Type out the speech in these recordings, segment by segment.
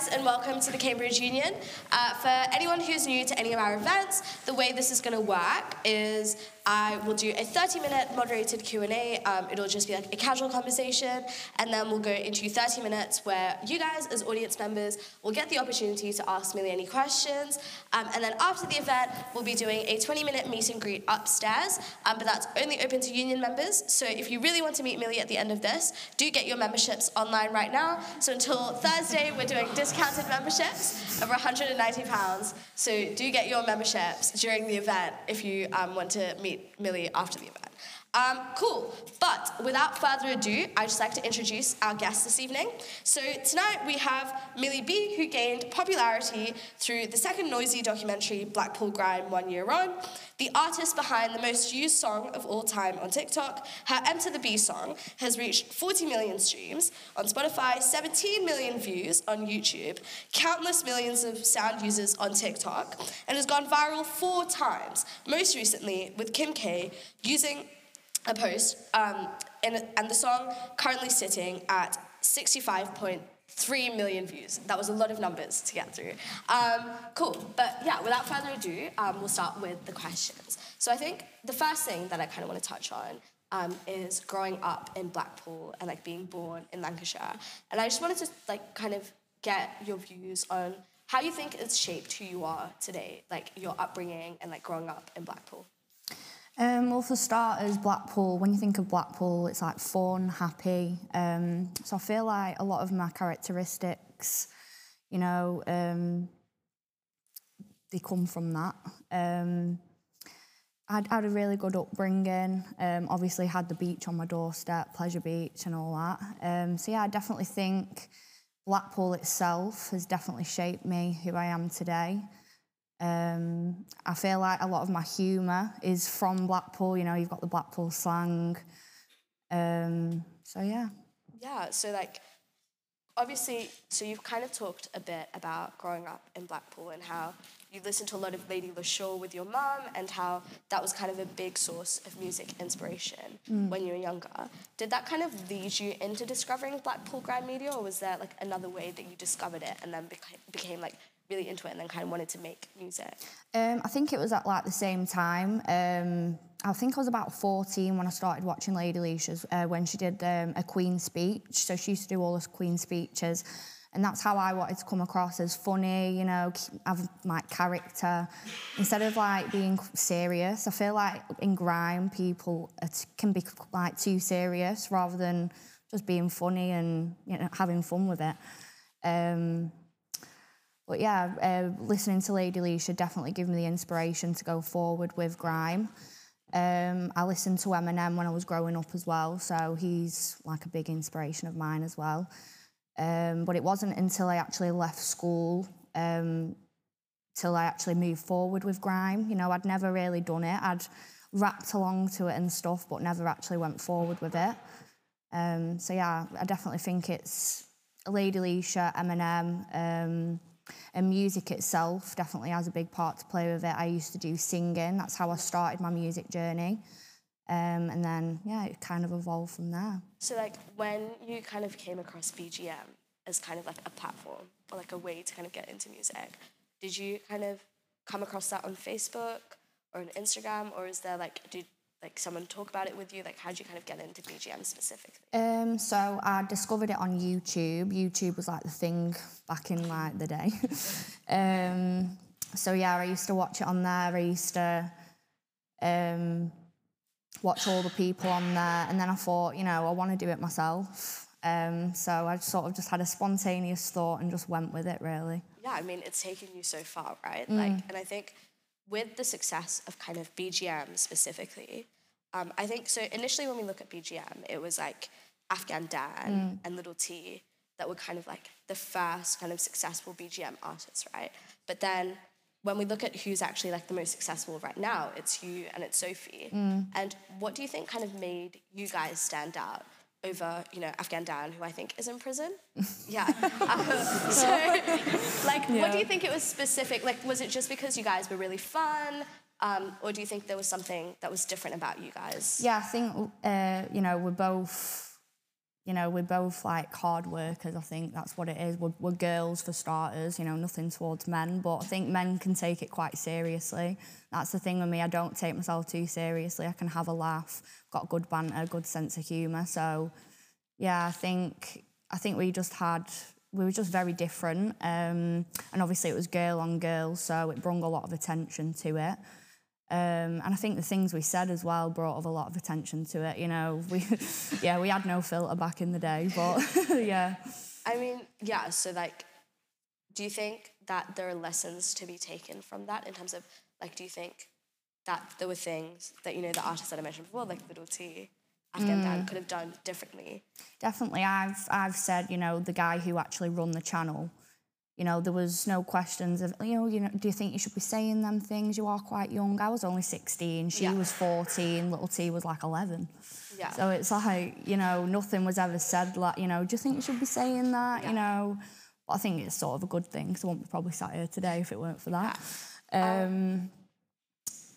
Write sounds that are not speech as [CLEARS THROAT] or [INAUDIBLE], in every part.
guys, and welcome to the Cambridge Union. Uh, for anyone who's new to any of our events, the way this is going to work is I will do a 30-minute moderated Q&A. Um, it'll just be like a casual conversation, and then we'll go into 30 minutes where you guys, as audience members, will get the opportunity to ask Millie any questions. Um, and then after the event, we'll be doing a 20-minute meet and greet upstairs, um, but that's only open to union members. So if you really want to meet Millie at the end of this, do get your memberships online right now. So until Thursday, we're doing discounted memberships over £190. So do get your memberships during the event if you um, want to meet Millie after the event. Um, cool. But without further ado, I'd just like to introduce our guest this evening. So tonight we have Millie B, who gained popularity through the second Noisey documentary Blackpool Grime One Year On, the artist behind the most used song of all time on TikTok. Her M to the B song has reached 40 million streams on Spotify, 17 million views on YouTube, countless millions of sound users on TikTok, and has gone viral four times, most recently with Kim K using a post, um, and, and the song currently sitting at 65.3 million views. That was a lot of numbers to get through. Um, cool, but yeah, without further ado, um, we'll start with the questions. So I think the first thing that I kind of want to touch on um, is growing up in Blackpool and like being born in Lancashire. And I just wanted to like kind of get your views on how you think it's shaped who you are today, like your upbringing and like growing up in Blackpool. Um, well, for starters, Blackpool, when you think of Blackpool, it's like fun, happy. Um, so I feel like a lot of my characteristics, you know, um, they come from that. Um, I'd had a really good upbringing. Um, obviously, had the beach on my doorstep, Pleasure Beach, and all that. Um, so yeah, I definitely think Blackpool itself has definitely shaped me who I am today. Um, I feel like a lot of my humour is from Blackpool. You know, you've got the Blackpool slang. Um, so yeah. Yeah. So like, obviously, so you've kind of talked a bit about growing up in Blackpool and how you listened to a lot of Lady Leshurr with your mum and how that was kind of a big source of music inspiration mm. when you were younger. Did that kind of lead you into discovering Blackpool Grime Media, or was there like another way that you discovered it and then beca- became like really into it and then kind of wanted to make music? Um, I think it was at like the same time. Um, I think I was about 14 when I started watching Lady Leshurr's uh, when she did um, a Queen speech. So she used to do all those Queen speeches. And that's how I wanted to come across as funny, you know, have my character. Instead of like being serious, I feel like in grime, people can be like too serious rather than just being funny and you know having fun with it. Um, but yeah, uh, listening to Lady Leshurr definitely gave me the inspiration to go forward with grime. Um, I listened to Eminem when I was growing up as well, so he's like a big inspiration of mine as well. Um, but it wasn't until I actually left school um, till I actually moved forward with grime. You know, I'd never really done it. I'd rapped along to it and stuff, but never actually went forward with it. Um, so yeah, I definitely think it's Lady Leshurr, Eminem, um, and music itself definitely has a big part to play with it. I used to do singing. That's how I started my music journey. Um, and then, yeah, it kind of evolved from there. So, like, when you kind of came across BGM as kind of like a platform or like a way to kind of get into music, did you kind of come across that on Facebook or on Instagram, or is there like, did like someone talk about it with you? Like, how did you kind of get into BGM specifically? Um, so I discovered it on YouTube. YouTube was like the thing back in like the day. [LAUGHS] um, so yeah, I used to watch it on there. I used to um, watch all the people on there, and then I thought, you know, I want to do it myself. Um, so I sort of just had a spontaneous thought and just went with it, really. Yeah, I mean, it's taken you so far, right? Mm. Like, and I think with the success of kind of BGM specifically, um, I think so. Initially, when we look at BGM, it was like Afghan Dan mm. and Little T that were kind of like the first kind of successful BGM artists, right? But then when we look at who's actually like the most successful right now, it's you and it's Sophie. Mm. And what do you think kind of made you guys stand out? Over, you know, Afghan Dan, who I think is in prison. [LAUGHS] yeah. Um, [LAUGHS] so, like, yeah. what do you think it was specific? Like, was it just because you guys were really fun? Um, or do you think there was something that was different about you guys? Yeah, I think, uh, you know, we're both you know, we're both like hard workers. I think that's what it is. We're, we're girls for starters. You know, nothing towards men, but I think men can take it quite seriously. That's the thing with me. I don't take myself too seriously. I can have a laugh. Got good banter, good sense of humour. So, yeah, I think I think we just had we were just very different. Um, and obviously it was girl on girl, so it brought a lot of attention to it. Um, and I think the things we said as well brought a lot of attention to it. You know, we [LAUGHS] yeah we had no filter back in the day, but [LAUGHS] yeah. I mean, yeah. So like, do you think that there are lessons to be taken from that in terms of like, do you think that there were things that you know the artists that I mentioned before, like Little T, Afghan Dan, could have done differently? Definitely, I've I've said you know the guy who actually run the channel. You know, there was no questions of, you know, you know, do you think you should be saying them things? You are quite young. I was only 16, she Yeah. was 14, little T was like 11. Yeah. So it's like, you know, nothing was ever said like, you know, do you think you should be saying that? Yeah. You know, but I think it's sort of a good thing because I wouldn't be probably sat here today if it weren't for that. Yeah. Um,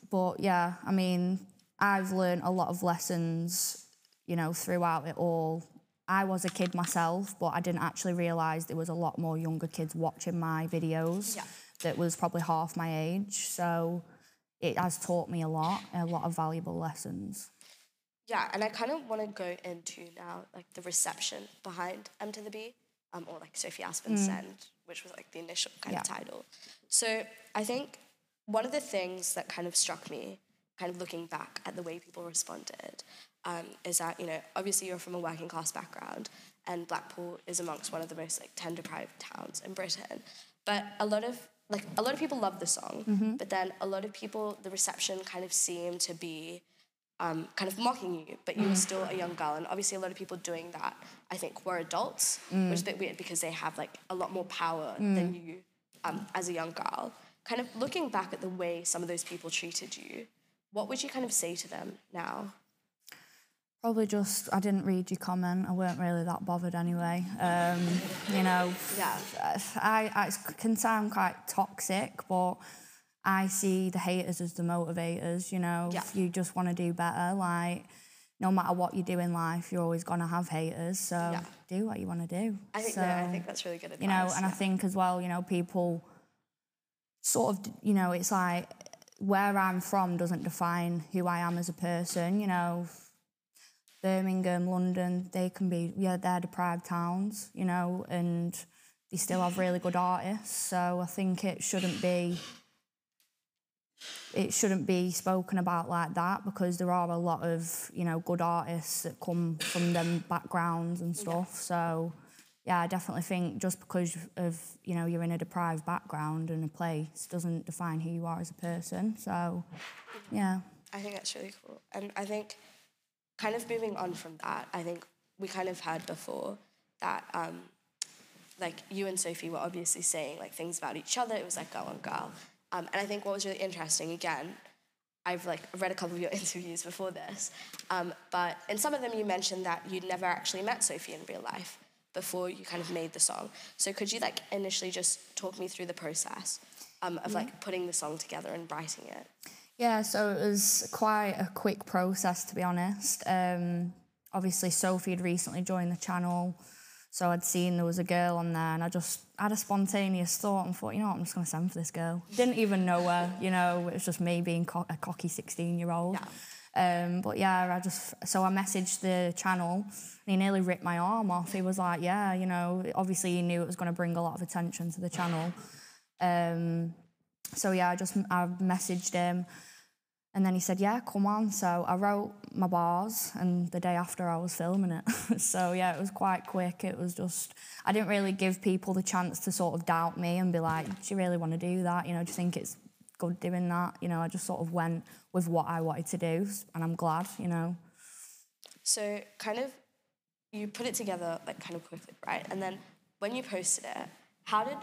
but yeah, I mean, I've learned a lot of lessons, you know, throughout it all. I was a kid myself, but I didn't actually realise there was a lot more younger kids watching my videos Yeah. that was probably half my age. So it has taught me a lot, a lot of valuable lessons. Yeah, and I kind of want to go into now like the reception behind M to the B, um, or like Sophie Aspin Send, which was like the initial kind of title. So I think one of the things that kind of struck me, kind of looking back at the way people responded, um, is that you know obviously you're from a working class background, and Blackpool is amongst one of the most like ten deprived towns in Britain, but a lot of like a lot of people love the song, but then a lot of people the reception kind of seemed to be um, kind of mocking you, but you were still a young girl. And obviously, a lot of people doing that, I think, were adults, which is a bit weird because they have like a lot more power than you um, as a young girl. Kind of looking back at the way some of those people treated you, what would you kind of say to them now? Probably just, I didn't read your comment. I weren't really that bothered anyway. Um, you know, Yeah. I, I it can sound quite toxic, but I see the haters as the motivators. You know, Yeah. if you just want to do better, like no matter what you do in life, you're always gonna have haters. So Yeah. do what you want to do. I think so, that, I think that's really good advice. you know, and I think as well, you know, people sort of, you know, it's like where I'm from doesn't define who I am as a person. You know, Birmingham, London, they can be, yeah, they're deprived towns, you know, and they still have really good artists. So I think it shouldn't be. It shouldn't be spoken about like that because there are a lot of you know good artists that come from them backgrounds and stuff. So yeah, I definitely think just because of you know you're in a deprived background and a place doesn't define who you are as a person. So yeah. I think that's really cool. And I think, kind of moving on from that, I think we kind of heard before that, um, like, you and Sophie were obviously saying, like, things about each other. It was like girl on girl. Um, and I think what was really interesting, again, I've, like, read a couple of your [LAUGHS] interviews before this, um, but in some of them you mentioned that you'd never actually met Sophie in real life before you kind of made the song. So could you, like, initially just talk me through the process um, of, like, putting the song together and writing it? Yeah, so it was quite a quick process to be honest. Um, obviously, Sophie had recently joined the channel, so I'd seen there was a girl on there, and I just had a spontaneous thought and thought, you know what, I'm just going to send for this girl. Didn't even know her, you know, it was just me being co- a cocky 16 year old. Um, but yeah, I just so I messaged the channel, and he nearly ripped my arm off. He was like, "Yeah, you know, obviously he knew it was going to bring a lot of attention to the channel." Um, so yeah, I just I messaged him, and then he said, "Yeah, come on." So I wrote my bars, and the day after I was filming it. [LAUGHS] so yeah, it was quite quick. It was just I didn't really give people the chance to sort of doubt me and be like, "Do you really want to do that? You know, do you think it's good doing that?" You know, I just sort of went with what I wanted to do, and I'm glad. You know. So kind of you put it together like kind of quickly, right? And then when you posted it, how did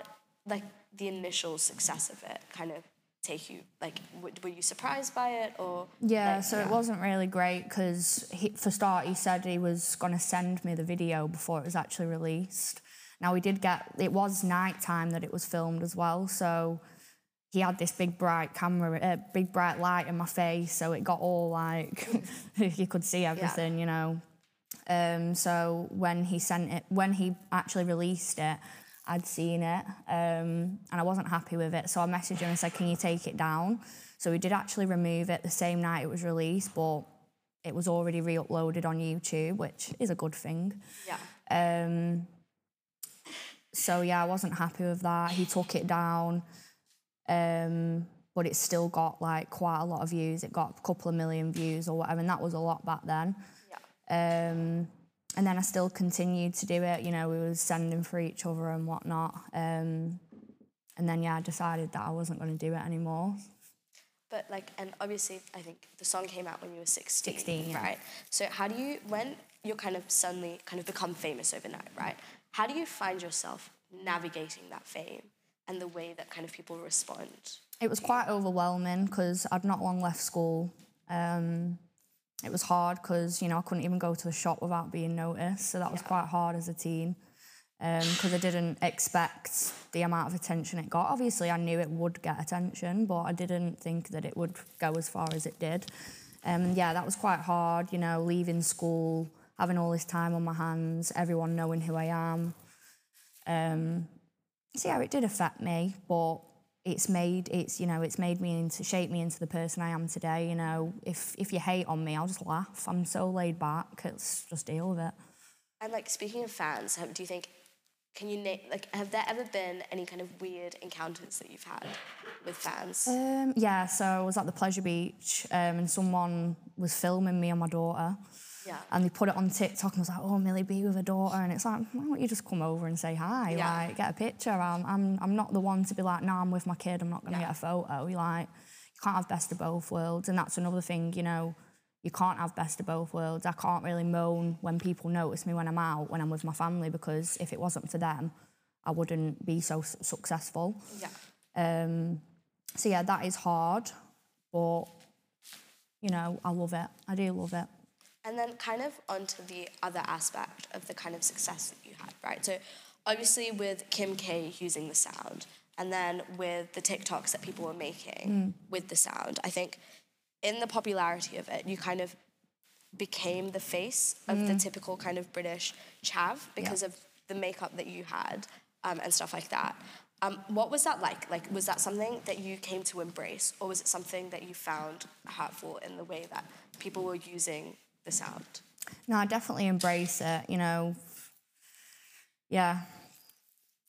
like the initial success of it kind of take you? Like, w- were you surprised by it or? Yeah, like, so it wasn't really great because for start he said he was going to send me the video before it was actually released. Now we did get it was night time that it was filmed as well, so he had this big bright camera, uh, big bright light in my face, so it got all like [LAUGHS] you could see everything, you know. Um, so when he sent it, when he actually released it, I'd seen it um, and I wasn't happy with it. So I messaged him and said, "Can you take it down?" So we did actually remove it the same night it was released, but it was already re-uploaded on YouTube, which is a good thing. Yeah. Um, so yeah, I wasn't happy with that. He took it down, um, but it still got like quite a lot of views. It got a couple of million views or whatever, and that was a lot back then. Yeah. Um, and then I still continued to do it. You know, we were sending for each other and whatnot. Um, and then yeah, I decided that I wasn't going to do it anymore. But like, and obviously, I think the song came out when you were 16. 16, yeah. Right. So how do you, when you're kind of suddenly kind of become famous overnight, right? How do you find yourself navigating that fame and the way that kind of people respond? It was quite overwhelming because I'd not long left school. Um, it was hard because you know I couldn't even go to the shop without being noticed, so that was quite hard as a teen because I didn't expect the amount of attention it got. Obviously, I knew it would get attention, but I didn't think that it would go as far as it did. Um, yeah, that was quite hard. You know, leaving school, having all this time on my hands, everyone knowing who I am. Um, so yeah, it did affect me, but it's made it's you know it's made me into shaped me into the person I am today. You know, if if you hate on me, I'll just laugh. I'm so laid back. It's just deal with it. And like, speaking of fans, have, do you think, can you name, like, have there ever been any kind of weird encounters that you've had with fans? Um, yeah, so I was at the Pleasure Beach um, and someone was filming me and my daughter. Yeah. And they put it on TikTok and was like, oh, Millie B with a daughter. And it's like, why don't you just come over and say hi? Yeah. Like, get a picture. I'm, I'm, I'm not the one to be like, no, I'm with my kid. I'm not going to Yeah. get a photo. You're like, you can't have best of both worlds. And that's another thing, you know, you can't have best of both worlds. I can't really moan when people notice me when I'm out, when I'm with my family, because if it wasn't for them, I wouldn't be so successful. yeah. Um, so yeah, that is hard, but you know, I love it. I do love it. And then kind of onto the other aspect of the kind of success that you had, right? So obviously with Kim K using the sound, and then with the TikToks that people were making with the sound, I think in the popularity of it, you kind of became the face of the typical kind of British chav because of the makeup that you had um, and stuff like that. Um, what was that like? Like, was that something that you came to embrace, or was it something that you found hurtful in the way that people were using the sound? No, I definitely embrace it. You know, yeah,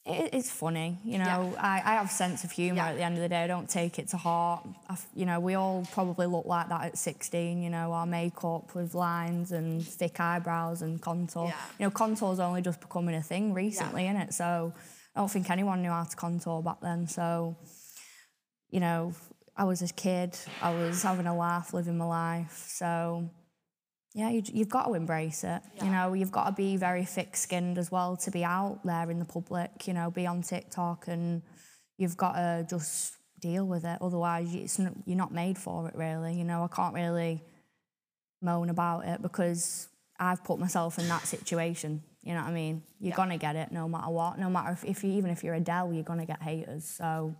it, it's funny. You know, I, I have sense of humour Yeah. at the end of the day. I don't take it to heart. I you know, we all probably look like that at 16. You know, our makeup with lines and thick eyebrows and contour. Yeah. You know, contour's only just becoming a thing recently, isn't it? So I don't think anyone knew how to contour back then. So, you know, I was a kid. I was having a laugh, living my life. So yeah, you, you've got to embrace it. You know, you've got to be very thick-skinned as well to be out there in the public. You know, be on TikTok, and you've got to just deal with it. Otherwise, it's not, you're not made for it. Really, you know, I can't really moan about it because I've put myself in that situation. You know what I mean? You're Yeah. gonna get it no matter what. No matter if, if you even if you're Adele, you're gonna get haters. So,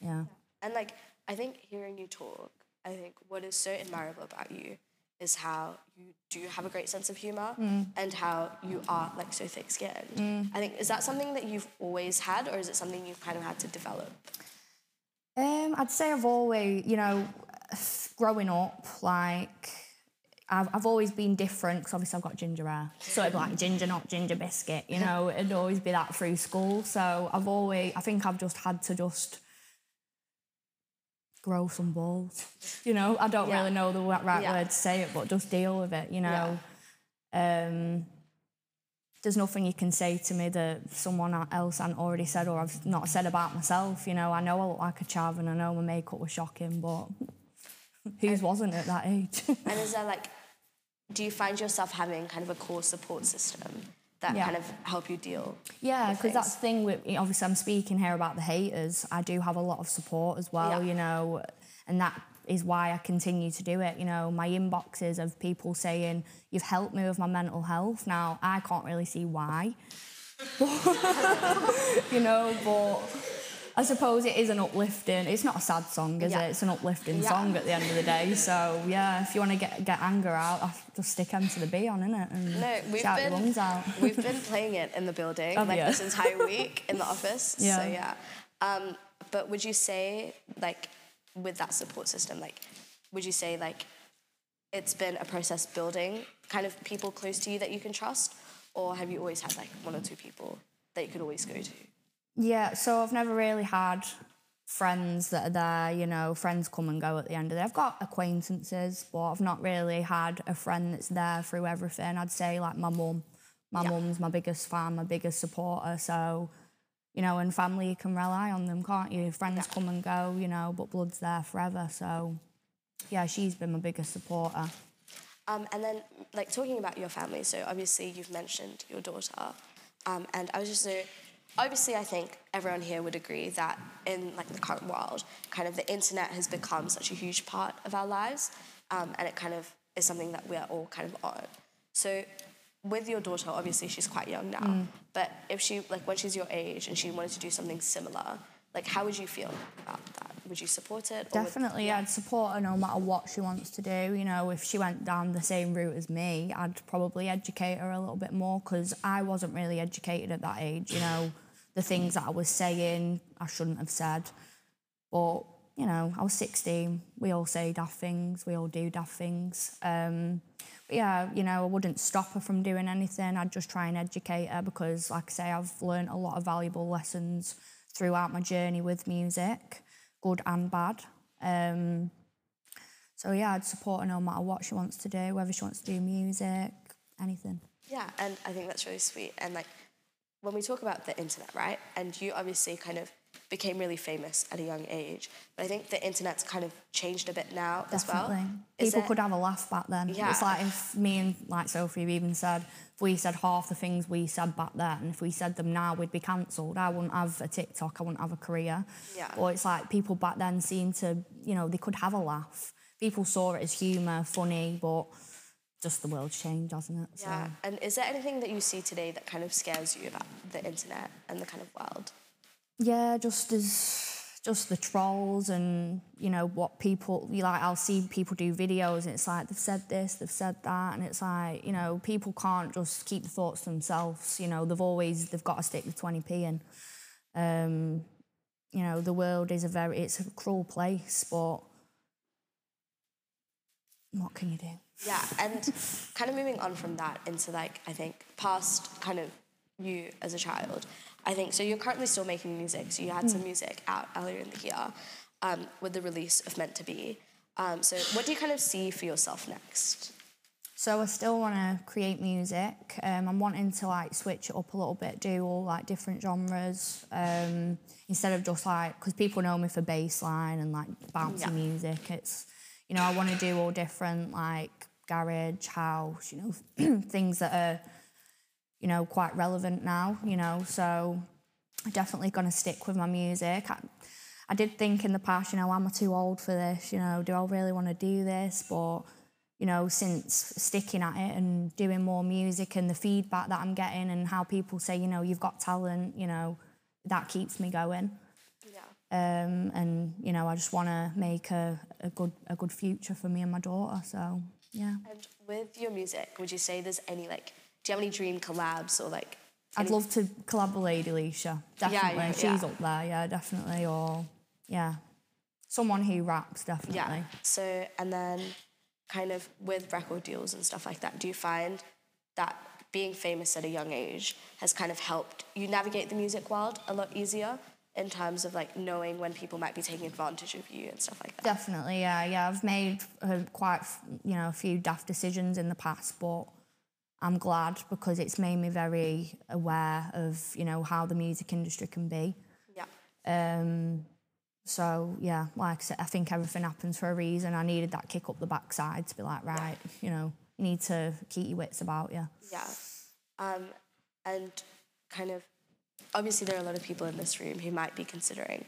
yeah. And like, I think hearing you talk, I think what is so admirable about you is how you do have a great sense of humor and how you are like so thick skinned. I think, is that something that you've always had, or is it something you've kind of had to develop? Um, I'd say I've always, you know, growing up, like I've, I've always been different because obviously I've got ginger hair. So it'd be like ginger not ginger biscuit, you [LAUGHS] know, it'd always be that through school. So I've always, I think I've just had to just grow some balls. You know, I don't Yeah. really know the right Yeah. word to say it, but just deal with it, you know. Um, there's nothing you can say to me that someone else hasn't already said or I've not said about myself. You know, I know I look like a chav and I know my makeup was shocking, but [LAUGHS] whose wasn't at that age? [LAUGHS] And is there like, do you find yourself having kind of a core support system that Yeah. kind of help you deal? yeah, because that's the thing with, obviously, I'm speaking here about the haters. I do have a lot of support as well, Yeah. you know, and that is why I continue to do it. You know, my inboxes of people saying, You've helped me with my mental health. Now, I can't really see why. [LAUGHS] you know, but I suppose it is an uplifting. It's not a sad song, is Yeah. it? It's an uplifting Yeah. song at the end of the day. So yeah, if you want to get get anger out, just stick M to the B on, innit? And No, we've shout been your lungs out. [LAUGHS] we've been playing it in the building Have like ya? this entire week in the [LAUGHS] office. Yeah. So Yeah. yeah. Um, but would you say like with that support system, like would you say like it's been a process building kind of people close to you that you can trust, or have you always had like one or two people that you could always go to? Yeah, so I've never really had friends that are there, you know, friends come and go at the end of the day. I've got acquaintances, but I've not really had a friend that's there through everything. I'd say like my mum. My Yeah. mum's my biggest fan, my biggest supporter. So, you know, and family you can rely on them, can't you? Friends come and go, you know, but blood's there forever. So yeah, she's been my biggest supporter. Um, and then, like talking about your family, so obviously you've mentioned your daughter, um, and I was just so obviously I think everyone here would agree that in like the current world, kind of the internet has become such a huge part of our lives, um, and it kind of is something that we're all kind of on. So. With your daughter, obviously she's quite young now, Mm. but if she like when she's your age and she wanted to do something similar, like how would you feel about that? Would you support it? or would- Definitely, I'd support her no matter what she wants to do. You know, if she went down the same route as me, I'd probably educate her a little bit more because I wasn't really educated at that age. You know, the things that I was saying, I shouldn't have said. But, you know, I was 16. We all say daft things, we all do daft things. Um, but yeah, you know, I wouldn't stop her from doing anything. I'd just try and educate her because, like I say, I've learned a lot of valuable lessons throughout my journey with music, good and bad. Um, so yeah, I'd support her no matter what she wants to do, whether she wants to do music, anything. Yeah, and I think that's really sweet. And like when we talk about the internet, right? And you obviously kind of became really famous at a young age, but I think the internet's kind of changed a bit now as well. Is People could have a laugh back then. Yeah. It's like if me and like Sophie even said, if we said half the things we said back then, and if we said them now, we'd be cancelled. I wouldn't have a TikTok, I wouldn't have a career. Yeah. Or it's like people back then seemed to, you know, they could have a laugh. People saw it as humour, funny, but just the world's changed, hasn't it? So, Yeah. And is there anything that you see today that kind of scares you about the internet and the kind of world? Yeah, just as just the trolls and you know what people you like. I'll see people do videos and it's like they've said this, they've said that, and it's like you know people can't just keep the thoughts to themselves. You know they've always they've got to stick with twenty p and um, you know the world is a very it's a cruel place, but what can you do? Yeah, and kind of moving on from that into like I think past kind of you as a child. I think so. You're currently still making music. So you had some music out earlier in the year um, with the release of Meant to Be. Um, so what do you kind of see for yourself next? So I still want to create music. Um, I'm wanting to like switch it up a little bit, do all like different genres um, instead of just like because people know me for bass line and like bouncy Yeah. music. It's you know I want to do all different like garage, house, you know [CLEARS THROAT] things that are you know quite relevant now. You know so I'm definitely going to stick with my music. I, I did think in the past, you know, am I too old for this? You know, do I really want to do this? But you know, since sticking at it and doing more music and the feedback that I'm getting and how people say, you know, you've got talent, you know, that keeps me going. Yeah. Um, and you know, I just want to make a, a good a good future for me and my daughter. So yeah, And with your music, would you say there's any like, do you have any dream collabs or like? I'd love to collab with Lady Leshurr. Definitely, yeah, she's yeah. up there. Yeah, definitely. Or yeah, someone who raps. Definitely. Yeah. So and then, kind of with record deals and stuff like that, do you find that being famous at a young age has kind of helped you navigate the music world a lot easier in terms of like knowing when people might be taking advantage of you and stuff like that? Definitely, yeah, yeah. I've made uh, quite, you know, a few daft decisions in the past, but I'm glad because it's made me very aware of, you know, how the music industry can be. Yeah. Um, so yeah, like I said, I think everything happens for a reason. I needed that kick up the backside to be like, right, you know, you need to keep your wits about you. Yeah. Um, and kind of, obviously, there are a lot of people in this room who might be considering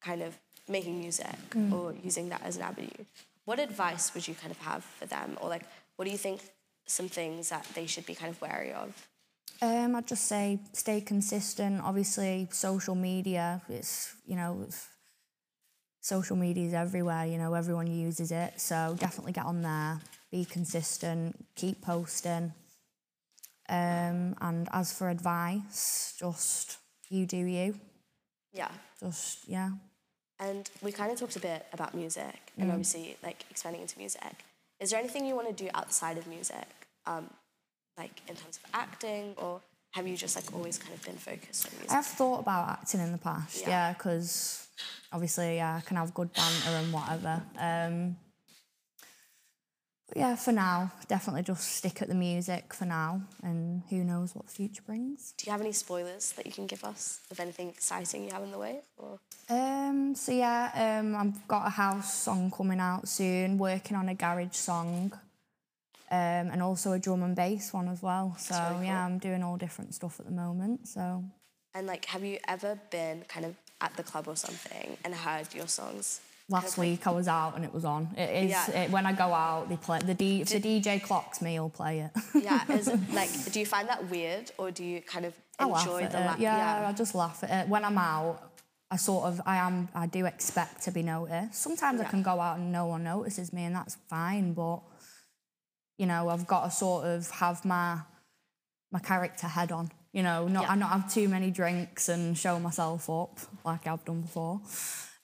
kind of making music or using that as an avenue. What advice would you kind of have for them? Or like, what do you think some things that they should be kind of wary of? Um, I'd just say stay consistent. Obviously, social media, it's, you know, it's, social media is everywhere, you know, everyone uses it. So definitely get on there, be consistent, keep posting. Um, and as for advice, just you do you. Yeah. Just, yeah. And we kind of talked a bit about music and obviously like expanding into music. Is there anything you want to do outside of music, um, like in terms of acting, or have you just like always kind of been focused on music? I have thought about acting in the past, Yeah. yeah, because obviously yeah, I can have good banter and whatever. Um, yeah, for now, definitely just stick at the music for now, and who knows what the future brings. Do you have any spoilers that you can give us of anything exciting you have in the way? Or Um, so yeah, um, I've got a house song coming out soon, working on a garage song, um, and also a drum and bass one as well. So very yeah, cool. I'm doing all different stuff at the moment. So and like, have you ever been kind of at the club or something and heard your songs? Last week I was out and it was on. It is Yeah. it, when I go out, they play the D. If the DJ clocks me, he'll play it. Yeah, [LAUGHS] is it, like, do you find that weird or do you kind of enjoy at the it. la- yeah, I just laugh at it. When I'm out, I sort of I am I do expect to be noticed. Sometimes I can go out and no one notices me, and that's fine. But you know, I've got to sort of have my my character head on. You know, not Yeah. I not have too many drinks and show myself up like I've done before.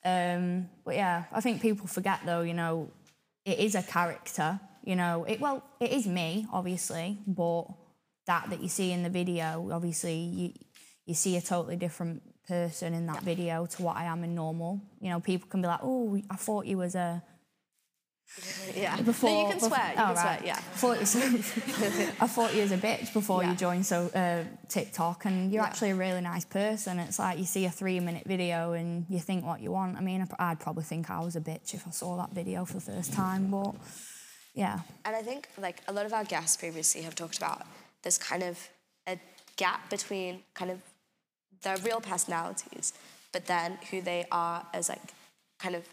Um, but yeah, I think people forget though. You know, it is a character. You know, it well, it is me, obviously, but that that you see in the video, obviously, you you see a totally different person in that video to what I am in normal. You know, people can be like, "Oh, I thought you was a." [LAUGHS] Yeah. Before, no, you can swear. You oh, can swear. Yeah. I thought, you, I thought you was a bitch before Yeah. you joined so uh, TikTok, and you're Yeah. actually a really nice person. It's like you see a three-minute video and you think what you want. I mean, I'd probably think I was a bitch if I saw that video for the first time, but yeah, And I think like a lot of our guests previously have talked about this kind of a gap between kind of their real personalities, but then who they are as like kind of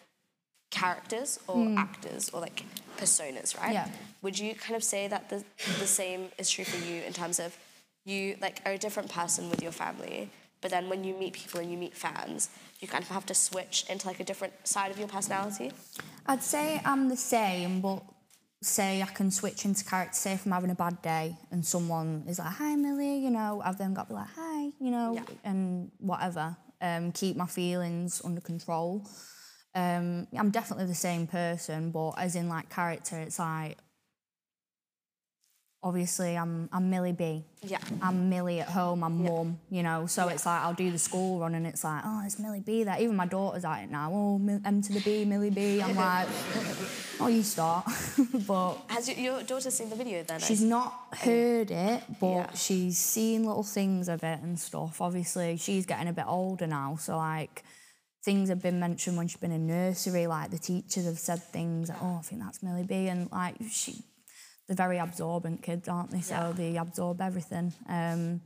characters or actors or like personas, right? Yeah. Would you kind of say that the the same is true for you in terms of you like are a different person with your family, but then when you meet people and you meet fans, you kind of have to switch into like a different side of your personality? I'd say I'm the same, but say I can switch into character. Say if I'm having a bad day and someone is like, "Hi, Millie," you know, I've then got to be like, "Hi," you know, Yeah. and whatever. Um, keep my feelings under control. Um, I'm definitely the same person, but as in like character, it's like obviously I'm I'm Millie B. Yeah. I'm Millie at home, I'm mum, you know. So it's like I'll do the school run and it's like, oh, it's Millie B that Even my daughter's at it now. Oh, M to the B, Millie B. I'm like, oh, you start. [LAUGHS] but Has your, your daughter seen the video then? she's not heard it, but Yeah. she's seen little things of it and stuff. Obviously, she's getting a bit older now, so like. Things have been mentioned when she's been in nursery, like the teachers have said things like, "Oh, I think that's Millie B," and like she, they're very absorbent kids, aren't they? So Yeah. they absorb everything. Um,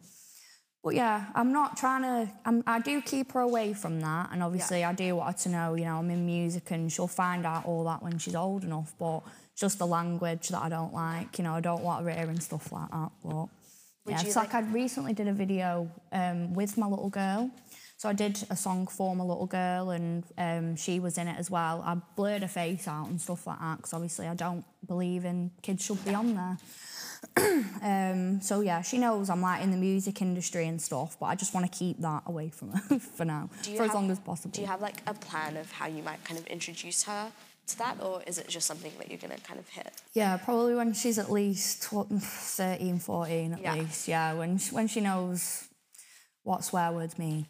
but yeah, I'm not trying to. I'm, I do keep her away from that, and obviously I do want her to know. You know, I'm in music, and she'll find out all that when she's old enough. But just the language that I don't like. You know, I don't want her hearing stuff like that. But yeah, you it's like, I recently did a video um, with my little girl. So I did a song for my little girl, and um, she was in it as well. I blurred her face out and stuff like that because obviously I don't believe in kids should be on there. [CLEARS THROAT] um, so yeah, she knows I'm like in the music industry and stuff, but I just want to keep that away from her [LAUGHS] for now, for as long as possible. Do you have like a plan of how you might kind of introduce her to that, or is it just something that you're gonna kind of hit? Yeah, probably when she's at least tw- 13, 14 at Yeah. least. Yeah, when she, when she knows what swear words mean.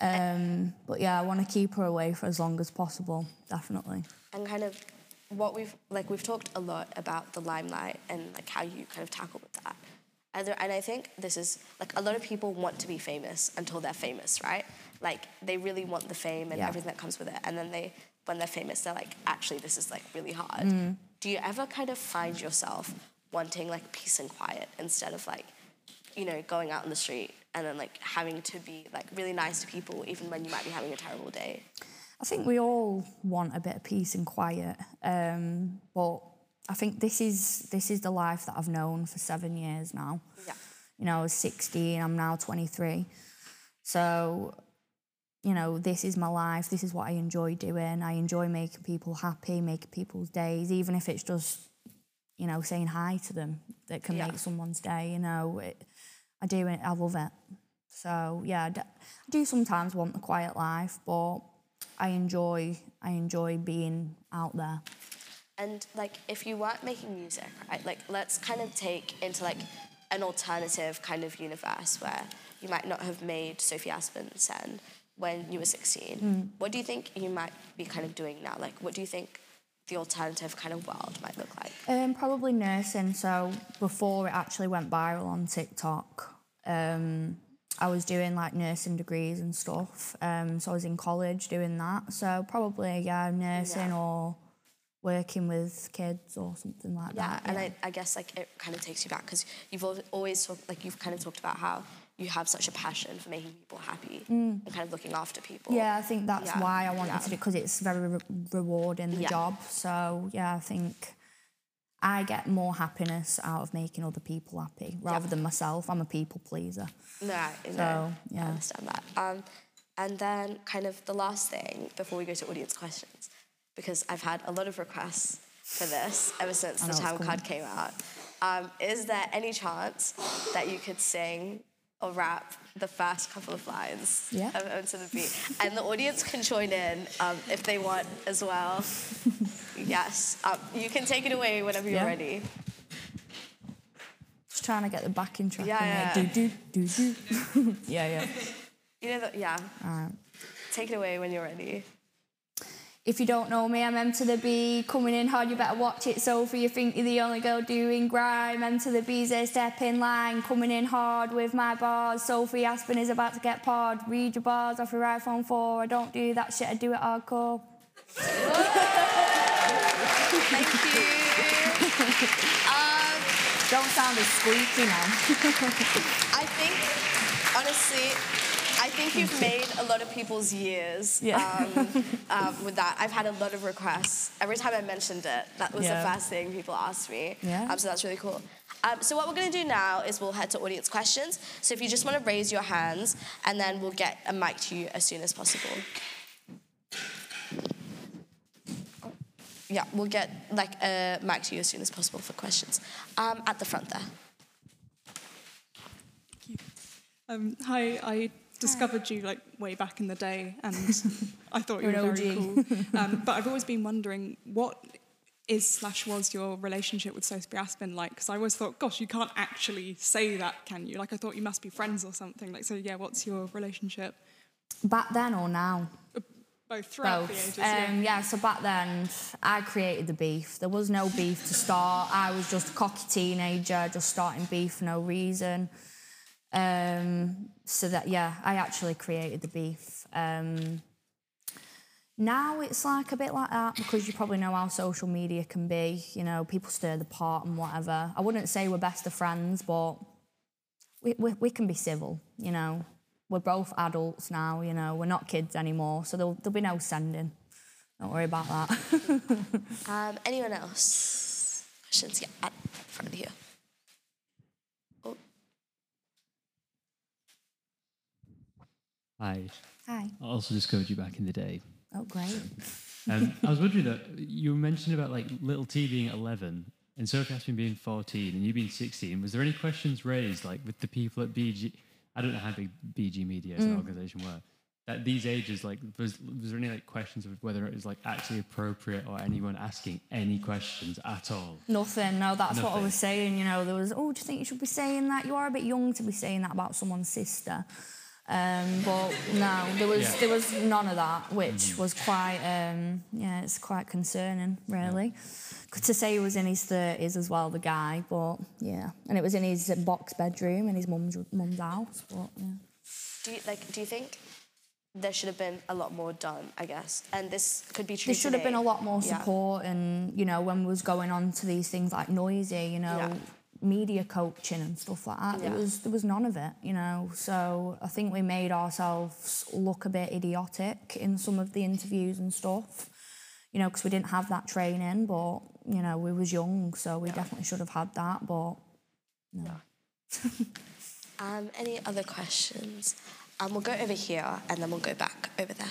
Um, but yeah, I want to keep her away for as long as possible, definitely. And kind of what we've like we've talked a lot about the limelight and like how you kind of tackle with that. And, there, and I think this is like a lot of people want to be famous until they're famous, right? Like they really want the fame and Yeah. everything that comes with it, and then they when they're famous, they're like, actually, this is like really hard. Mm. Do you ever kind of find yourself wanting like peace and quiet instead of like you know, going out in the street and then like having to be like really nice to people even when you might be having a terrible day. I think we all want a bit of peace and quiet, um, but I think this is this is the life that I've known for seven years now. Yeah. You know, I was 16, I'm now 23. So, you know, this is my life. This is what I enjoy doing. I enjoy making people happy, making people's days, even if it's just, you know, saying hi to them that can Yeah. make someone's day. You know, it, I do it. I love it. So yeah, I do sometimes want the quiet life, but I enjoy I enjoy being out there. And like, if you weren't making music, right? Like, let's kind of take into like an alternative kind of universe where you might not have made Sophie Aspin Sen when you were 16. Hmm. What do you think you might be kind of doing now? Like, what do you think the alternative kind of world might look like? Um, probably nursing. So before it actually went viral on TikTok, um, I was doing like nursing degrees and stuff. Um, so I was in college doing that. So probably yeah, nursing Yeah. or working with kids or something like Yeah, that. and I, I guess like it kind of takes you back because you've always talked like you've kind of talked about how you have such a passion for making people happy and kind of looking after people. Yeah, I think that's Yeah, why I wanted yeah. to do it, because it's very re- rewarding the Yeah. job. So yeah, I think I get more happiness out of making other people happy rather than myself. I'm a people pleaser. No, I- no, So, I understand that. Um, and then kind of the last thing before we go to audience questions, because I've had a lot of requests for this ever since the time card came out. Um, is there any chance that you could sing or rap the first couple of lines Yeah. of the Beat? And the audience can join in um, if they want as well. [LAUGHS] yes, um, you can take it away whenever you're Yeah. ready. Just trying to get the backing track Yeah, in yeah. there. Do do do do. [LAUGHS] yeah, yeah. You know that, yeah. Alright. Take it away when you're ready. If you don't know me, I'm M to the B. Coming in hard, you better watch it. Sophie, you think you're the only girl doing grime. M to the B's a step in line. Coming in hard with my bars. Sophie Aspin is about to get pod. Read your bars off your iPhone 4. I don't do that shit, I do it hardcore. Thank you. [LAUGHS] um, Don't sound as squeaky now. [LAUGHS] I think, honestly, I think you've made a lot of people's years Yeah. um, [LAUGHS] um, with that. I've had a lot of requests. Every time I mentioned it, that was Yeah. the first thing people asked me. Yeah. Um, so that's really cool. Um, so what we're going to do now is we'll head to audience questions. So if you just want to raise your hands, and then we'll get a mic to you as soon as possible. Yeah, we'll get like a mic to you as soon as possible for questions. Um, at the front there. Um, hi, I discovered you like way back in the day, and [LAUGHS] I thought you were very cool. Um, [LAUGHS] but I've always been wondering what is slash was your relationship with Sophie Aspin like? Because I always thought, gosh, you can't actually say that, can you? Like I thought you must be friends or something. Like so, yeah. What's your relationship? Back then or now? Both throughout the Both. ages. yeah. Um, yeah, so back then, I created the beef. There was no beef to start. I was just a cocky teenager, just starting beef for no reason. Um, so that, yeah, I actually created the beef. Um, now it's like a bit like that because you probably know how social media can be. You know, people stir the pot and whatever. I wouldn't say we're best of friends, but we, we, we can be civil, you know. We're both adults now, you know. We're not kids anymore, so there'll, there'll be no sending. Don't worry about that. [LAUGHS] Um, anyone else? Questions? Yeah, at front here. Oh, Hi. Hi. I also discovered you back in the day. Oh, great. Um, I was wondering that you mentioned about like little T being 11 and Sophie Aspin being 14 and you being 16. Was there any questions raised like with the people at BG? I don't know how big BG Media as an organization were. At these ages, like, was, was there any like questions of whether it was like actually appropriate or anyone asking any questions at all? Nothing. No, that's what I was saying. You know, there was, oh, do you think you should be saying that? You are a bit young to be saying that about someone's sister. Um, but no, there was Yeah. there was none of that, which was quite um, yeah, it's quite concerning, really. To say he was in his thirties as well, the guy, but yeah, and it was in his box bedroom in his mum's mum's house. But yeah. do you like? Do you think there should have been a lot more done? I guess, and this could be true. there should have been a lot more Yeah. support and you know when we was going on to these things like Noisey you know Yeah. Media coaching and stuff like that. There was there was none of it you know? So i think we made ourselves look a bit idiotic in some of the interviews and stuff you know because we didn't have that training but you know we was young so we definitely should have had that but no. Um, any other questions? Um, we'll go over here and then we'll go back over there.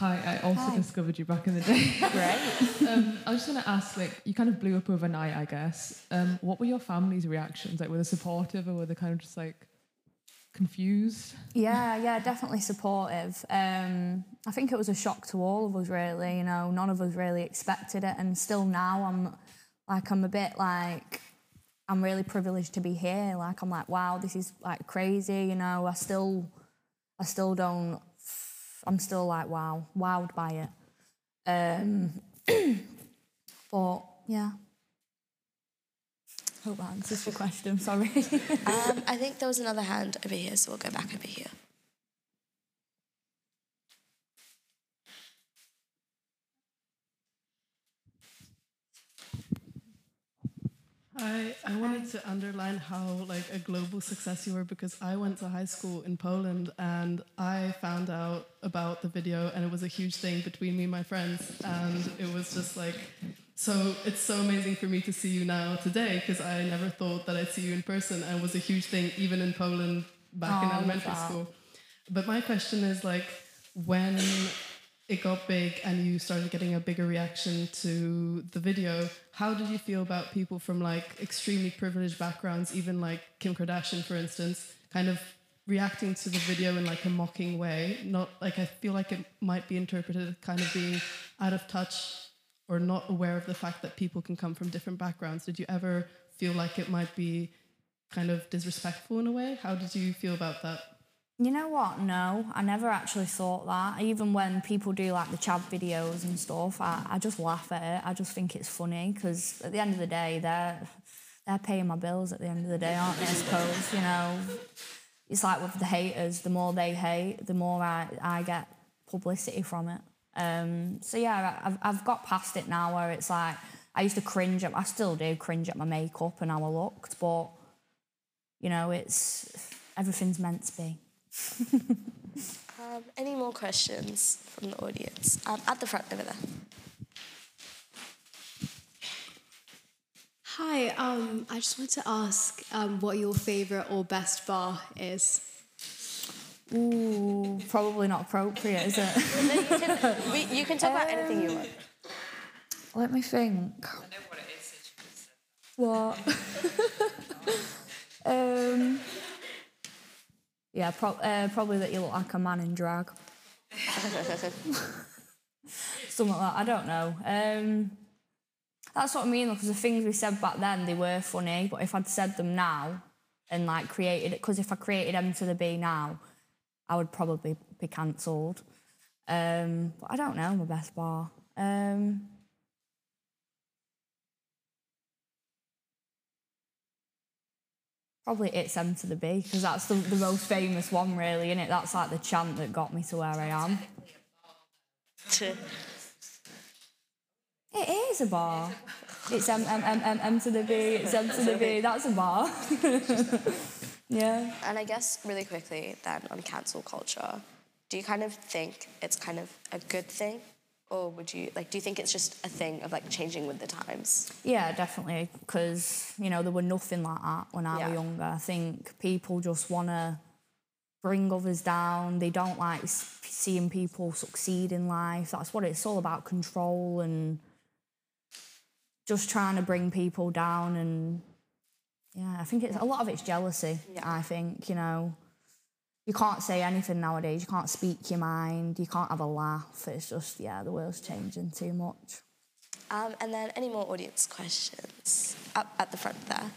Hi, I also discovered you back in the day. [LAUGHS] Great. um, I was just going to ask, like, you kind of blew up overnight, I guess. Um, what were your family's reactions? Like, were they supportive or were they kind of just like confused? Yeah, yeah, definitely supportive. Um, I think it was a shock to all of us, really. You know, none of us really expected it, and still now, I'm like, I'm a bit like, I'm really privileged to be here. Like, I'm like, wow, this is like crazy. You know, I still, I still don't. I'm still like, wow, wowed by it. Um, [CLEARS THROAT] but yeah. Hope that answers your question. Sorry. [LAUGHS] Um, I think there was another hand over here, so we'll go back over here. I, I wanted to underline how like a global success you were because I went to high school in Poland and I found out about the video and it was a huge thing between me and my friends and it was just like so it's so amazing for me to see you now today because I never thought that I'd see you in person and it was a huge thing even in Poland back in Oh, I love elementary school. But my question is like when it got big and you started getting a bigger reaction to the video, how did you feel about people from like extremely privileged backgrounds, even like Kim Kardashian, for instance, kind of reacting to the video in like a mocking way? Not like I feel like it might be interpreted kind of being out of touch or not aware of the fact that people can come from different backgrounds. Did you ever feel like it might be kind of disrespectful in a way? How did you feel about that? You know what? No, I never actually thought that. Even when people do like the chav videos and stuff, I, I just laugh at it. I just think it's funny because at the end of the day, they're they're paying my bills at the end of the day, aren't they? I suppose you know. It's like with the haters. The more they hate, the more I, I get publicity from it. Um, so yeah, I've I've got past it now where it's like I used to cringe at. I still do cringe at my makeup and how I looked, but you know, it's everything's meant to be. Um, any more questions from the audience? Um, at the front over there. Hi, um, I just wanted to ask um, what your favourite or best bar is. Ooh, probably not appropriate, is it? [LAUGHS] No, you, can, we, you can talk about anything you want. Let me think. I know what it is. What? [LAUGHS] um. Yeah, pro- uh, probably that you look like a man in drag. [LAUGHS] Something like that. I don't know. Um, that's what I mean. Because the things we said back then, they were funny. But if I'd said them now and like created it, because if I created M to the B now, I would probably be cancelled. Um, but I don't know my best bar. Um, probably it's M to the B because that's the, the most famous one, really, isn't it? That's like the chant that got me to where I am. It is a bar. It's M, M, M, M, M to the B, it's M to the B, that's a bar. [LAUGHS] yeah. And I guess really quickly then on cancel culture, do you kind of think it's kind of a good thing? Or would you like do you think it's just a thing of like changing with the times? Yeah, definitely. Because, you know, there were nothing like that when I Yeah. was younger. I think people just want to bring others down. They don't like seeing people succeed in life. That's what it's all about control and just trying to bring people down. And yeah, I think it's a lot of it's jealousy. I think, you know. You can't say anything nowadays. You can't speak your mind. You can't have a laugh. It's just, yeah, the world's changing too much. Um, and then any more audience questions? Up at the front there.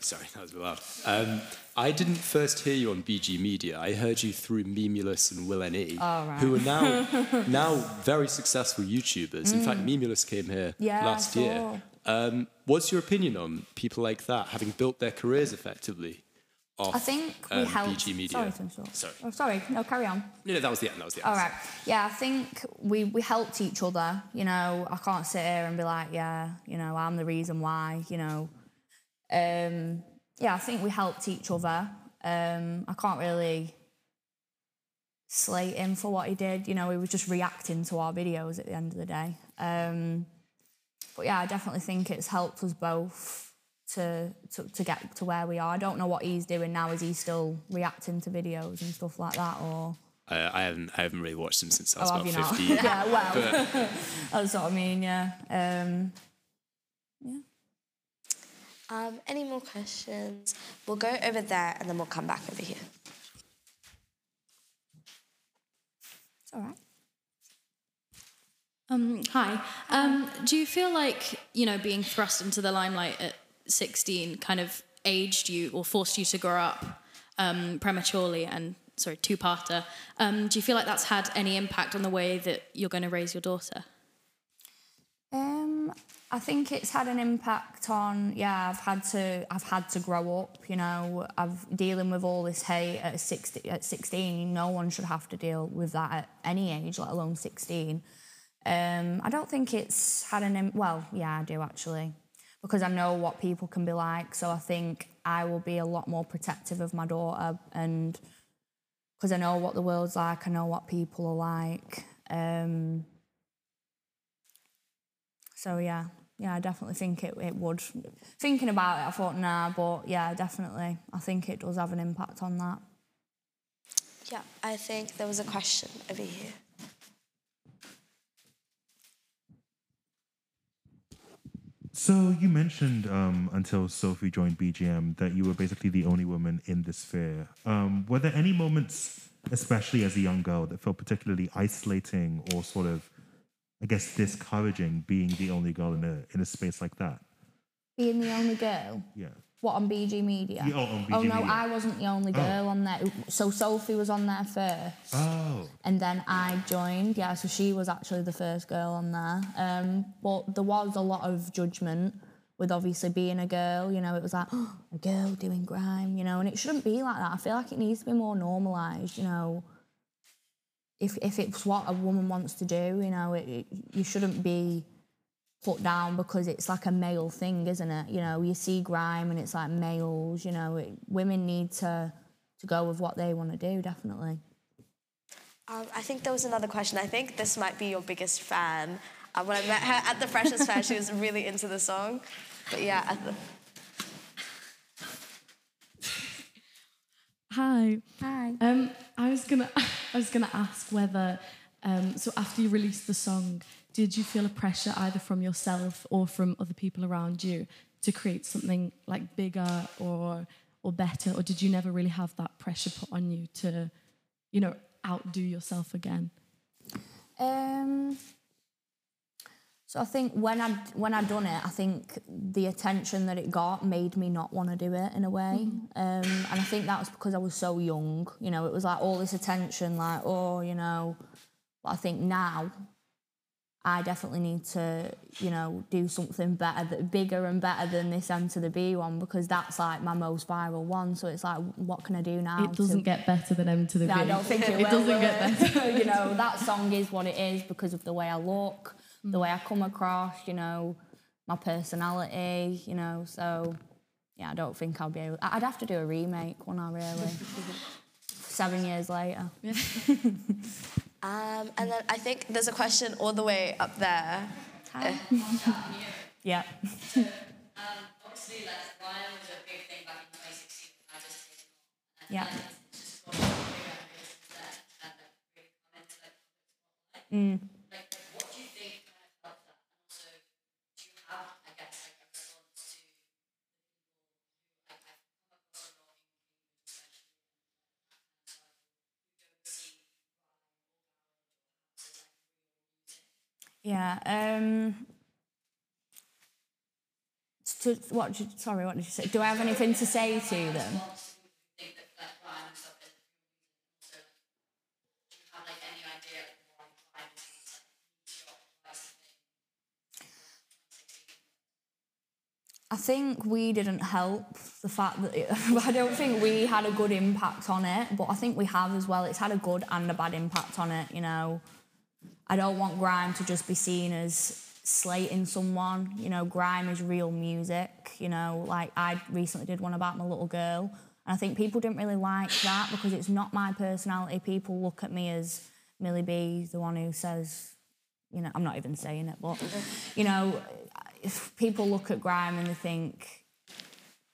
Sorry, that was a bit loud. Um, I didn't first hear you on BG Media. I heard you through Memeulous and Will NE, who are now [LAUGHS] now very successful YouTubers. In fact, Memeulous came here Mm. Yeah, last year. Um, what's your opinion on people like that having built their careers effectively off I think we um, helped. BG Media? Sorry. Sorry. Oh, sorry. No, carry on. No, no, that was the end. That was the end. All right. Yeah, I think we we helped each other. You know, I can't sit here and be like, yeah, you know, I'm the reason why. You know, um, yeah, I think we helped each other. Um, I can't really slate him for what he did. You know, he was just reacting to our videos at the end of the day. Um, but yeah, I definitely think it's helped us both to, to to get to where we are. I don't know what he's doing now. Is he still reacting to videos and stuff like that, or? Uh, I haven't I haven't really watched him since I was Oh, about have you not? 15. [LAUGHS] yeah, well, [LAUGHS] that's what I mean. Yeah. Um, Um, any more questions? We'll go over there and then we'll come back over here. it's all right. Um, hi. Um, do you feel like, you know, being thrust into the limelight at 16 kind of aged you or forced you to grow up um, prematurely and, sorry, two-parter? Um, do you feel like that's had any impact on the way that you're going to raise your daughter? Um, I think it's had an impact on. Yeah, I've had to. I've had to grow up. You know, I've dealing with all this hate at. At sixteen, no one should have to deal with that at any age, let alone sixteen. Um, I don't think it's had an. im- Well, yeah, I do actually, because I know what people can be like. So I think I will be a lot more protective of my daughter, and because I know what the world's like, I know what people are like. Um, so yeah, yeah, I definitely think it, it would. Thinking about it, I thought nah, but yeah, definitely, I think it does have an impact on that. Yeah, I think there was a question over here. So you mentioned um, until Sophie joined BGM that you were basically the only woman in the sphere. Um, were there any moments, especially as a young girl, that felt particularly isolating or sort of, I guess, discouraging being the only girl in a in a space like that? Being the only girl. Yeah. What on BG Media? Yeah, oh, on oh no, Media. I wasn't the only girl on there. So Sophie was on there first. Oh. And then I joined, yeah, so she was actually the first girl on there. Um, but there was a lot of judgment with obviously being a girl, you know, it was like, oh, [GASPS] a girl doing grime, you know, and it shouldn't be like that. I feel like it needs to be more normalised, you know. If, if it's what a woman wants to do, you know, it, it, you shouldn't be put down because it's like a male thing, isn't it? You know, you see grime and it's like males, you know, it, women need to, to go with what they want to do, definitely. Um, I think there was another question. I think this might be your biggest fan. Uh, when I met her at the Freshers Fair, she was really into the song. But yeah, at the, Hi. Hi. Um, I was gonna, [LAUGHS] I was gonna ask whether, um, so after you released the song, did you feel a pressure either from yourself or from other people around you to create something like bigger or or better, or did you never really have that pressure put on you to, you know, outdo yourself again? Um, so I think when I when I'd done it, I think the attention that it got made me not want to do it in a way, um, and I think that was because I was so young. You know, it was like all this attention, like oh, you know. But I think now, I definitely need to, you know, do something better, bigger and better than this M to the B one because that's like my most viral one. So it's like, what can I do now? It doesn't to- get better than M to the B. I don't think it, will. [LAUGHS] it will, doesn't will get it? better. [LAUGHS] you know, [LAUGHS] that song is what it is because of the way I look, the way I come across, you know, my personality, you know. So, yeah, I don't think I'll be able. I'd have to do a remake, one I really. Seven years later. Um, and then I think there's a question all the way up there. Hi. [LAUGHS] yeah. obviously, like, grime was a big thing back in 2016. I just. Yeah. And then it's just got bigger and bigger since then. And like, really come into like, public spotlight. Mm. Like, what do you think kind of helped that? And also, do you have, I guess, like a response to the people who, like, I've come across a lot in Cambridge, especially, and like, that kind of side, who don't see grime or Garage or House as like real music? Um, to, what? Sorry, what did you say? Do I have anything to say to them? I think we didn't help the fact that it, [LAUGHS] I don't think we had a good impact on it, but I think we have as well. It's had a good and a bad impact on it, you know. I don't want grime to just be seen as slating someone. You know, grime is real music. You know, like I recently did one about my little girl, And I think people didn't really like that because it's not my personality. People look at me as Millie B, the one who says, you know, I'm not even saying it, but, you know, if people look at grime and they think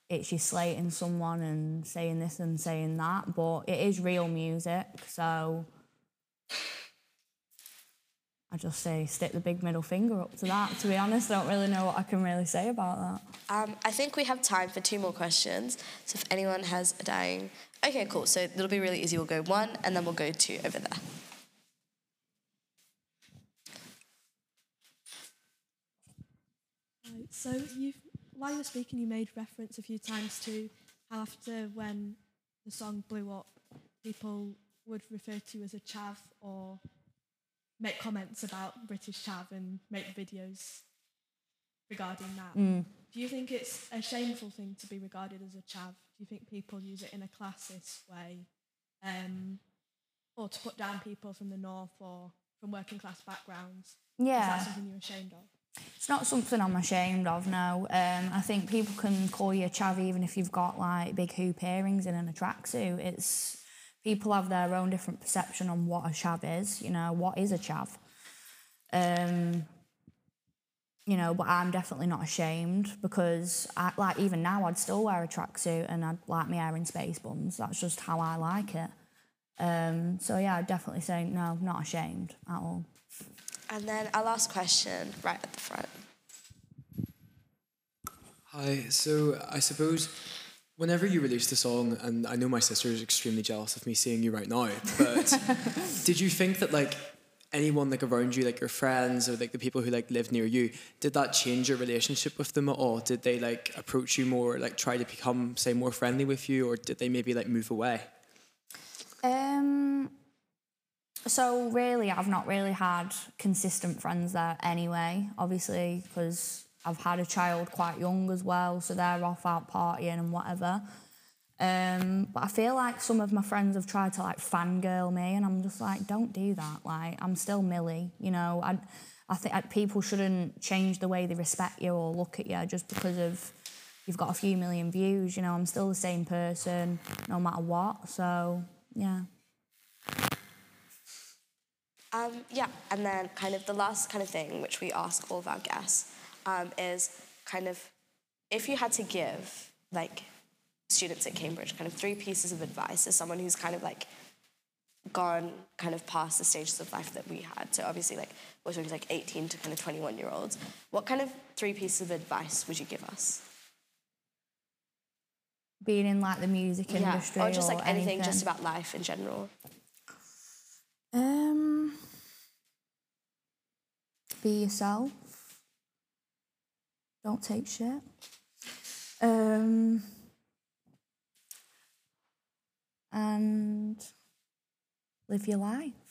it's you slating someone and saying this and saying that, but it is real music, so I just say stick the big middle finger up to that. To be honest, I don't really know what I can really say about that. Um, I think we have time for two more questions. So if anyone has a dying. Okay, cool. So it'll be really easy. We'll go one and then we'll go two over there. Right, so you, while you were speaking, you made reference a few times to how after when the song blew up, people would refer to you as a chav or make comments about British chav and make videos regarding that. Mm. Do you think it's a shameful thing to be regarded as a chav? Do you think people use it in a classist way, um, or to put down people from the north or from working class backgrounds? Is Yeah. that something you're ashamed of? It's not something I'm ashamed of, no. Um, I think people can call you a chav even if you've got like big hoop earrings in and a tracksuit. It's people have their own different perception on what a chav is. You know, what is a chav? Um, you know, but I'm definitely not ashamed because I like even now I'd still wear a tracksuit and I'd like my hair in space buns. That's just how I like it. Um, so yeah, I'd definitely say no, not ashamed at all. And then our last question, right at the front. Hi. So I suppose whenever you released the song, and I know my sister is extremely jealous of me seeing you right now, but [LAUGHS] did you think that like anyone like around you, like your friends or like the people who like live near you, did that change your relationship with them at all? Did they like approach you more, like try to become say more friendly with you, or did they maybe like move away? Um. So really, I've not really had consistent friends there anyway. Obviously, because I've had a child quite young as well, so they're off out partying and whatever. Um, but I feel like some of my friends have tried to like fangirl me, and I'm just like, don't do that. Like, I'm still Millie, you know. I, I think like, people shouldn't change the way they respect you or look at you just because of you've got a few million views. You know, I'm still the same person no matter what. So yeah. Um, yeah, and then kind of the last kind of thing which we ask all of our guests um, is kind of if you had to give like students at Cambridge kind of three pieces of advice as someone who's kind of like gone kind of past the stages of life that we had. So obviously like we're talking like 18 to kind of 21 year olds. What kind of three pieces of advice would you give us? Being in like the music industry or just like anything, anything. just about life in general. Um, be yourself. Don't take shit. Um, and live your life.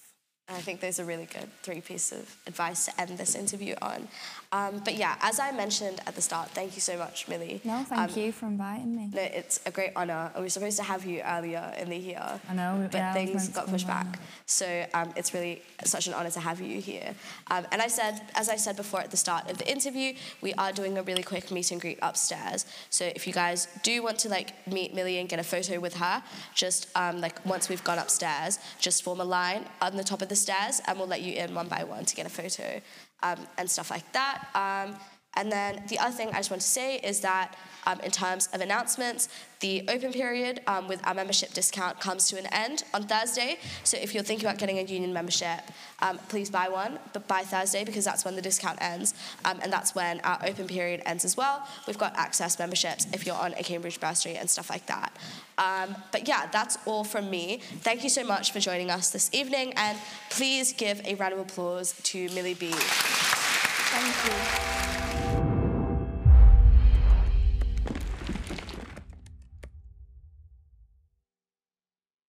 And I think those are really good three pieces of advice to end this interview on. Um, but yeah, as I mentioned at the start, thank you so much, Millie. No, thank Um, you for inviting me. No, it's a great honour. We were supposed to have you earlier in the year. I know, But yeah, things got pushed back. So um, it's really such an honour to have you here. Um, and I said, as I said before at the start of the interview, we are doing a really quick meet and greet upstairs. So if you guys do want to like meet Millie and get a photo with her, just um, like once we've gone upstairs, just form a line on the top of the stairs, and we'll let you in one by one to get a photo um, and stuff like that. Um, and then the other thing I just want to say is that um, in terms of announcements, the open period um, with our membership discount comes to an end on Thursday. So if you're thinking about getting a union membership, um, please buy one, but by Thursday because that's when the discount ends, um, and that's when our open period ends as well. We've got access memberships if you're on a Cambridge bursary and stuff like that. Um, but yeah, that's all from me. Thank you so much for joining us this evening, and please give a round of applause to Millie B. Thank you.